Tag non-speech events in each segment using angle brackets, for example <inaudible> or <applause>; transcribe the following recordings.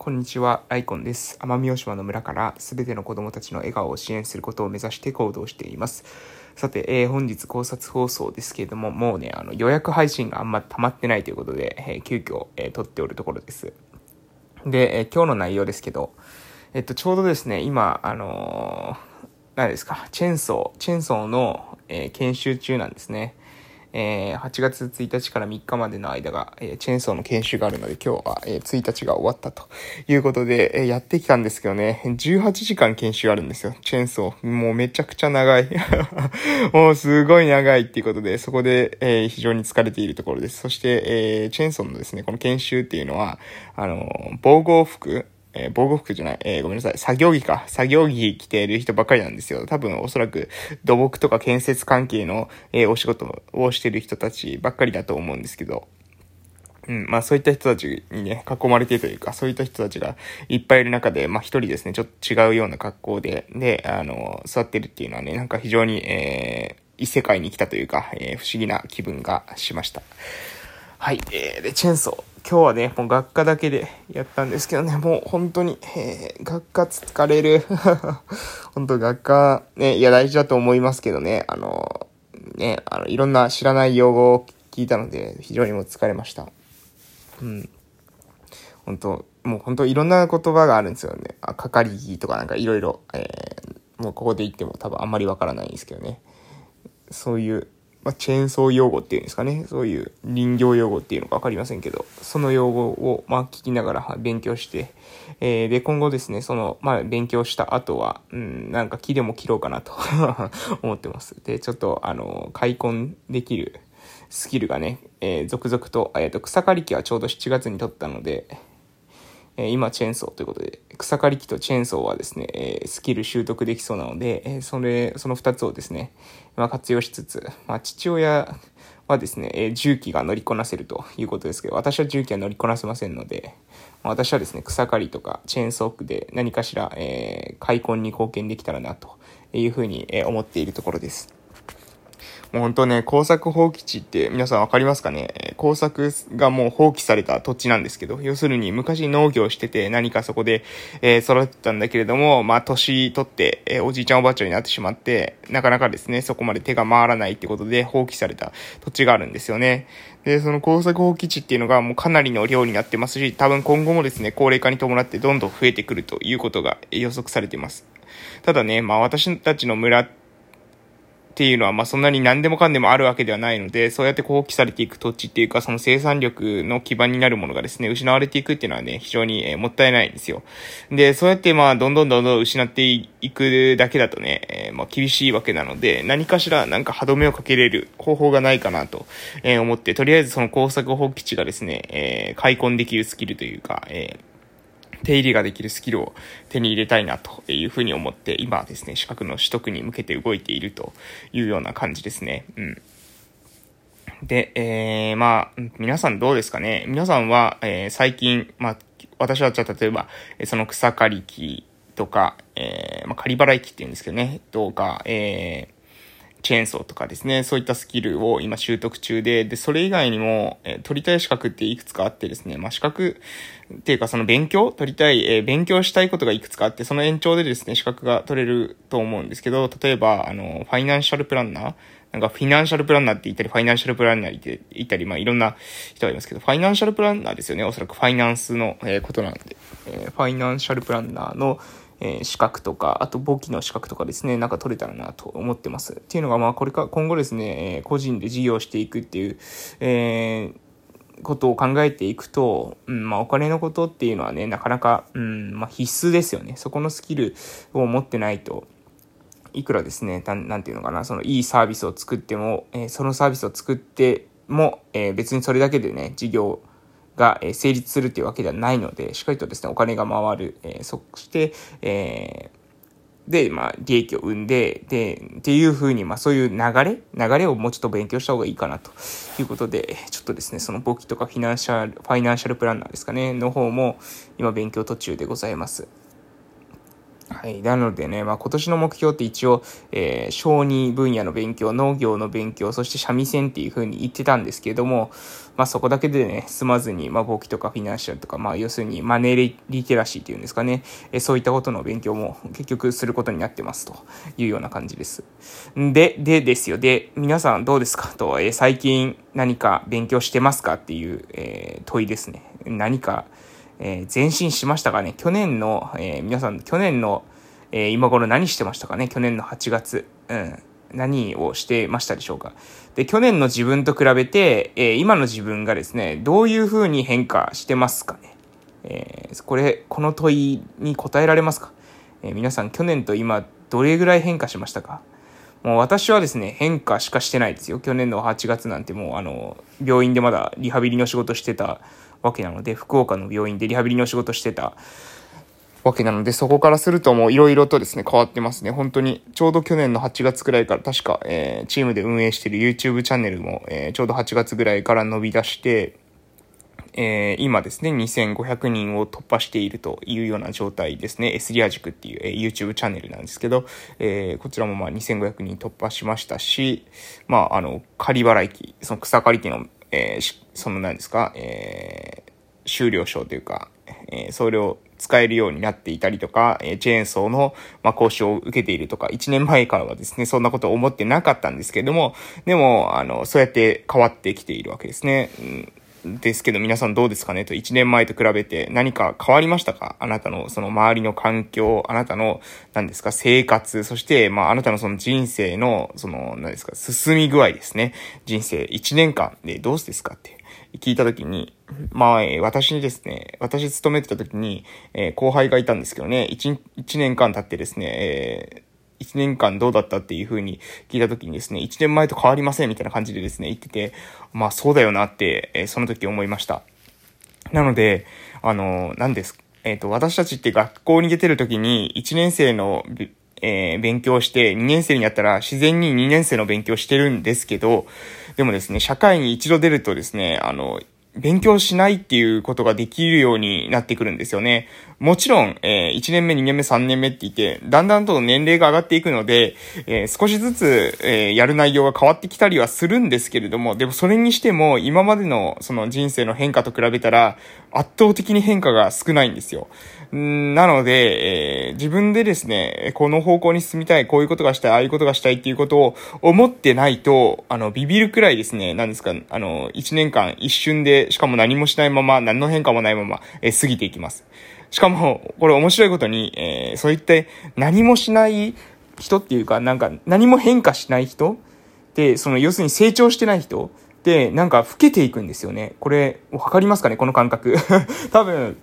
こんにちは、アイコンです。奄美大島の村からすべての子供たちの笑顔を支援することを目指して行動しています。さて、えー、本日考察放送ですけれども、もうね、あの予約配信があんま溜まってないということで、えー、急遽、えー、撮っておるところです。で、えー、今日の内容ですけど、えっと、ちょうどですね、今、あの、何ですか、チェーンソー、チェーンソーの、え、研修中なんですね。えー、8月1日から3日までの間が、えー、チェーンソーの研修があるので、今日は、えー、1日が終わったということで、えー、やってきたんですけどね、18時間研修あるんですよ、チェーンソー。もうめちゃくちゃ長い。<laughs> もうすごい長いっていうことで、そこで、えー、非常に疲れているところです。そして、えー、チェーンソーのですね、この研修っていうのは、あの、防護服、えー、防護服じゃない、えー、ごめんなさい、作業着か。作業着着ている人ばっかりなんですよ。多分おそらく土木とか建設関係の、えー、お仕事をしてる人たちばっかりだと思うんですけど。うん、まあそういった人たちにね、囲まれてというか、そういった人たちがいっぱいいる中で、まあ一人ですね、ちょっと違うような格好で、で、あの、座ってるっていうのはね、なんか非常に、えー、異世界に来たというか、えー、不思議な気分がしました。はい、えー、で、チェーンソー。今日はね、もう学科だけでやったんですけどね、もう本当に、えー、学科疲れる。<laughs> 本当学科、ね、いや大事だと思いますけどね、あの、ね、あの、いろんな知らない用語を聞いたので、非常にもう疲れました。うん。本当もう本当いろんな言葉があるんですよね。あ、かかりとかなんかいろいろ、えー、もうここで言っても多分あんまりわからないんですけどね。そういう、まあ、チェーンソー用語っていうんですかね。そういう林業用語っていうのかわかりませんけど、その用語を、まあ、聞きながら勉強して、えー、で、今後ですね、その、まあ、勉強した後は、うん、なんか木でも切ろうかなと <laughs> 思ってます。で、ちょっと、あの、開墾できるスキルがね、えー、続々と、えっ、ー、と、草刈り機はちょうど7月に取ったので、え今、チェーンソーということで、草刈り機とチェーンソーはですね、えスキル習得できそうなので、えそれ、その2つをですね、まあ、活用しつつ、まあ、父親はですね、え重機が乗りこなせるということですけど、私は重機は乗りこなせませんので、まあ、私はですね、草刈りとかチェーンソークで何かしら、えー、開墾に貢献できたらな、というふうに、思っているところです。もう本当ね、工作放棄地って皆さんわかりますかね？工作がもう放棄された土地なんですけど、要するに昔農業してて何かそこで、えー、育ってたんだけれども、まあ年取って、えー、おじいちゃんおばあちゃんになってしまって、なかなかですね、そこまで手が回らないってことで放棄された土地があるんですよね。で、その工作放棄地っていうのがもうかなりの量になってますし、多分今後もですね、高齢化に伴ってどんどん増えてくるということが予測されています。ただね、まあ私たちの村ってっていうのは、まあそんなに何でもかんでもあるわけではないので、そうやって放棄されていく土地っていうか、その生産力の基盤になるものがですね、失われていくっていうのはね、非常に、え、もったいないんですよ。で、そうやってまあ、どんどんどんどん失っていくだけだとね、えー、まあ厳しいわけなので、何かしらなんか歯止めをかけれる方法がないかなと、え、思って、とりあえずその工作放棄地がですね、えー、開墾できるスキルというか、えー手入れができるスキルを手に入れたいなというふうに思って、今ですね、資格の取得に向けて動いているというような感じですね。うん。で、えー、まあ、皆さんどうですかね？皆さんは、えー、最近、まあ、私はじゃあ例えば、その草刈り機とか、えー、まあ、刈払い機って言うんですけどね、とか、えー、チェーンソーとかですね、そういったスキルを今習得中で、で、それ以外にも、えー、取りたい資格っていくつかあってですね、まあ、資格っていうかその勉強？取りたい、えー、勉強したいことがいくつかあって、その延長でですね、資格が取れると思うんですけど、例えば、あの、ファイナンシャルプランナー？なんかフィナンシャルプランナーって言ったり、ファイナンシャルプランナーって言ったり、まあいろんな人がいますけど、ファイナンシャルプランナーですよね。おそらくファイナンスの、え、ことなんで、えー、ファイナンシャルプランナーの、えー、資格とか、あと簿記の資格とかですね、なんか取れたらなと思ってます。っていうのが、まあこれか、今後ですね、え個人で事業していくっていう、え、ことを考えていくと、うん、まあお金のことっていうのはね、なかなか、うん、まあ必須ですよね。そこのスキルを持ってないと、いくらですね、ななんていうのかな、そのいいサービスを作っても、えー、そのサービスを作っても、えー、別にそれだけでね、事業が成立するというわけではないので、しっかりとですね、お金が回る、えー、そして、えー、で、まあ、利益を生んで、で、っていうふうに、まあ、そういう流れ流れをもうちょっと勉強した方がいいかな、ということで、ちょっとですね、その簿記とかフィナンシャル、ファイナンシャルプランナーですかね、の方も、今勉強途中でございます。はい。なのでね、まあ今年の目標って一応、えー、小児分野の勉強、農業の勉強、そして三味線っていう風に言ってたんですけれども、まあそこだけでね、済まずに、まあ簿記とかフィナンシャルとか、まあ要するにマネーリテラシーっていうんですかね、えー、そういったことの勉強も結局することになってますというような感じです。で、でですよ。で、皆さんどうですか？と、えー、最近何か勉強してますか？っていう、え、問いですね。何か、えー、前進しましたかね？去年の、えー、皆さん、去年の、えー、今頃何してましたかね？去年の8月。うん。何をしてましたでしょうか？で、去年の自分と比べて、え、今の自分がですね、どういう風に変化してますかね？え、これ、この問いに答えられますか、え、皆さん、去年と今、どれぐらい変化しましたか？もう私はですね、変化しかしてないですよ。去年の8月なんてもう、あの、病院でまだリハビリの仕事してたわけなので、福岡の病院でリハビリの仕事してたわけなので、そこからするともう色々とですね、変わってますね。本当に、ちょうど去年の8月くらいから確か、えー、チームで運営してる YouTube チャンネルも、えー、ちょうど8月ぐらいから伸び出して、えー、今ですね、2500人を突破しているというような状態ですね。S リア塾っていう、えー、YouTube チャンネルなんですけど、えー、こちらもまあ2500人突破しましたし、まあ、あの、仮払い機、その草刈り機のえー、その何ですか、えー、修了証というか、えー、それを使えるようになっていたりとか、えー、チェーンソーの、まあ、講習を受けているとか、1年前からはですね、そんなことを思ってなかったんですけれども、でも、あの、そうやって変わってきているわけですね。ですけど皆さんどうですかね？と1年前と比べて何か変わりましたか？あなたのその周りの環境、あなたの何ですか？生活、そしてまああなたのその人生のその何ですか？進み具合ですね。人生1年間でどうですか？って聞いたときに、まあ、私にですね、私勤めてた時に、えー、後輩がいたんですけどね、1、1年間経ってですね、えー1年間どうだったっていう風に聞いた時にですね、1年前と変わりませんみたいな感じでですね、言ってて、まあそうだよなって、えー、その時思いました。なので、あの、何です、えっ、と、私たちって学校に出てる時に1年生の、えー、勉強して、2年生になったら自然に2年生の勉強してるんですけど、でもですね、社会に一度出るとですね、あの、勉強しないっていうことができるようになってくるんですよね。もちろん、えー、1年目、2年目、3年目って言って、だんだんと年齢が上がっていくので、えー、少しずつ、えー、やる内容が変わってきたりはするんですけれども、でもそれにしても、今までのその人生の変化と比べたら、圧倒的に変化が少ないんですよ。なので、えー、自分でですね、この方向に進みたい、こういうことがしたい、ああいうことがしたいっていうことを思ってないと、あの、ビビるくらいですね、何ですか、あの、1年間一瞬で、しかも何もしないまま、何の変化もないまま、えー、過ぎていきます。しかも、これ面白いことに、えー、そういって何もしない人っていうか、なんか何も変化しない人で、その要するに成長してない人で、なんか老けていくんですよね。これ、わかりますかね？この感覚。<laughs> 多分、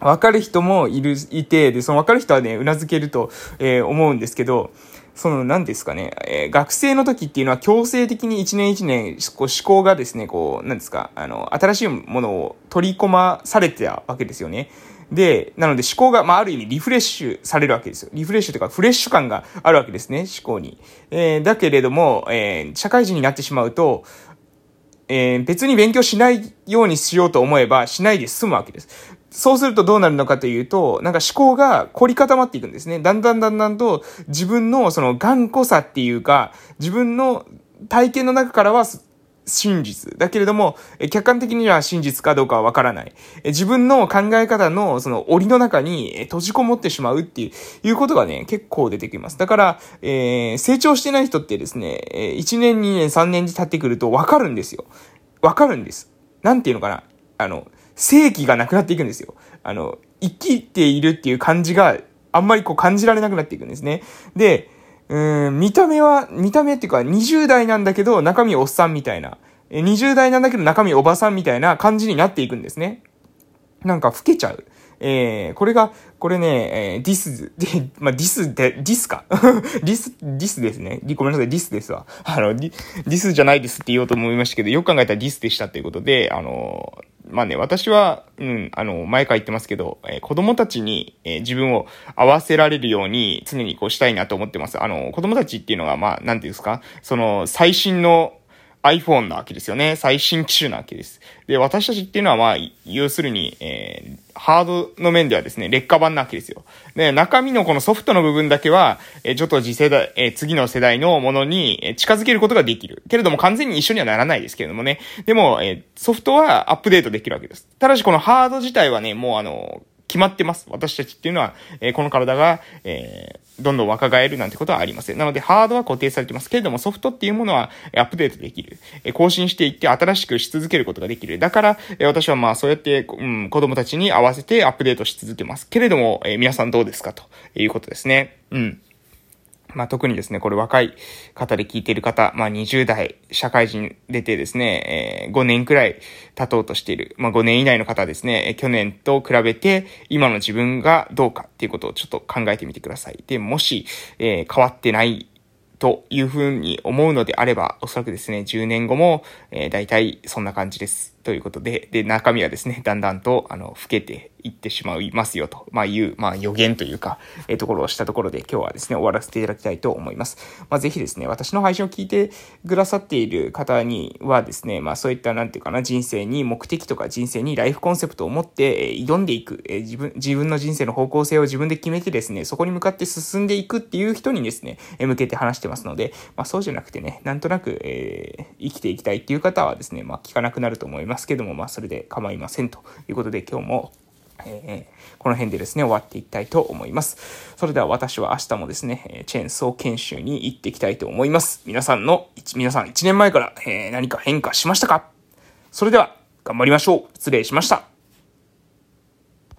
わかる人もいる、いて、で、そのわかる人はね、頷けると、えー、思うんですけど、その、何ですかね、えー、学生の時っていうのは強制的に一年一年、こう思考がですね、こう、何ですか、あの、新しいものを取り込まされてたわけですよね。で、なので思考が、まあ、ある意味リフレッシュされるわけですよ。リフレッシュというか、フレッシュ感があるわけですね、思考に。えー、だけれども、えー、社会人になってしまうと、えー、別に勉強しないようにしようと思えば、しないで済むわけです。そうするとどうなるのかというと、なんか思考が凝り固まっていくんですね。だんだんだんだんと自分のその頑固さっていうか、自分の体験の中からは真実。だけれども、客観的には真実かどうかはわからない。自分の考え方のその檻の中に閉じこもってしまうっていういうことがね、結構出てきます。だから、えー、成長してない人ってですね、1年、2年、3年に経ってくるとわかるんですよ。わかるんです。なんていうのかな。あの、正気がなくなっていくんですよ。あの、生きているっていう感じがあんまりこう感じられなくなっていくんですね。で、うん、見た目は、見た目っていうか20代なんだけど中身おっさんみたいな。20代なんだけど中身おばさんみたいな感じになっていくんですね。なんか老けちゃう。えー、これが、これね、えー、ディス、で、<laughs> まあ、ディスで、ディスかディス、ディスですね。ごめんなさい、ディスですわ。あの、ディディスじゃないですって言おうと思いましたけど、よく考えたらディスでしたということで、あの、まあね、私は、うん、あの、前から言ってますけど、えー、子供たちに、えー、自分を合わせられるように常にこうしたいなと思ってます。あの、子供たちっていうのが、まあ、なんていうんですか、その、最新の、iPhone なわけですよね。最新機種なわけです。で、私たちっていうのはまあ、要するに、えー、ハードの面ではですね、劣化版なわけですよ。で、中身のこのソフトの部分だけは、えー、ちょっと次世代、えー、次の世代のものに近づけることができる。けれども完全に一緒にはならないですけれどもね。でも、えー、ソフトはアップデートできるわけです。ただしこのハード自体はね、もうあの、決まってます。私たちっていうのは、えー、この体が、えー、どんどん若返るなんてことはありません。なので、ハードは固定されてますけれども、ソフトっていうものはアップデートできる。えー、更新していって新しくし続けることができる。だから、えー、私はまあ、そうやって、うん、子供たちに合わせてアップデートし続けます。けれども、えー、皆さんどうですか？ということですね。うん。まあ、特にですね、これ若い方で聞いている方、まあ、20代、社会人出てですね、えー、5年くらい経とうとしている、まあ、5年以内の方ですね、去年と比べて、今の自分がどうかっていうことをちょっと考えてみてください。で、もし、えー、変わってないというふうに思うのであれば、おそらくですね、10年後も、えー、大体そんな感じです。ということで、で、中身はですね、<laughs> だんだんと、あの、老けていってしまいますよと、まあ、いう、まあ、予言というか、えー、ところをしたところで、今日はですね、終わらせていただきたいと思います。まあ、ぜひですね、私の配信を聞いてくださっている方にはですね、まあ、そういった、なんていうかな、人生に目的とか人生にライフコンセプトを持って、えー、挑んでいく、えー、自分、自分の人生の方向性を自分で決めてですね、そこに向かって進んでいくっていう人にですね、えー、向けて話してますので、まあ、そうじゃなくてね、なんとなく、えー、生きていきたいっていう方はですね、まあ、聞かなくなると思いますますけども、まあ、それで構いませんということで今日もえー、この辺でですね、終わっていきたいと思います。それでは私は明日もですね、チェーンソー研修に行っていきたいと思います。皆さんの、皆さん1年前から、えー、何か変化しましたか？それでは、頑張りましょう。失礼しました。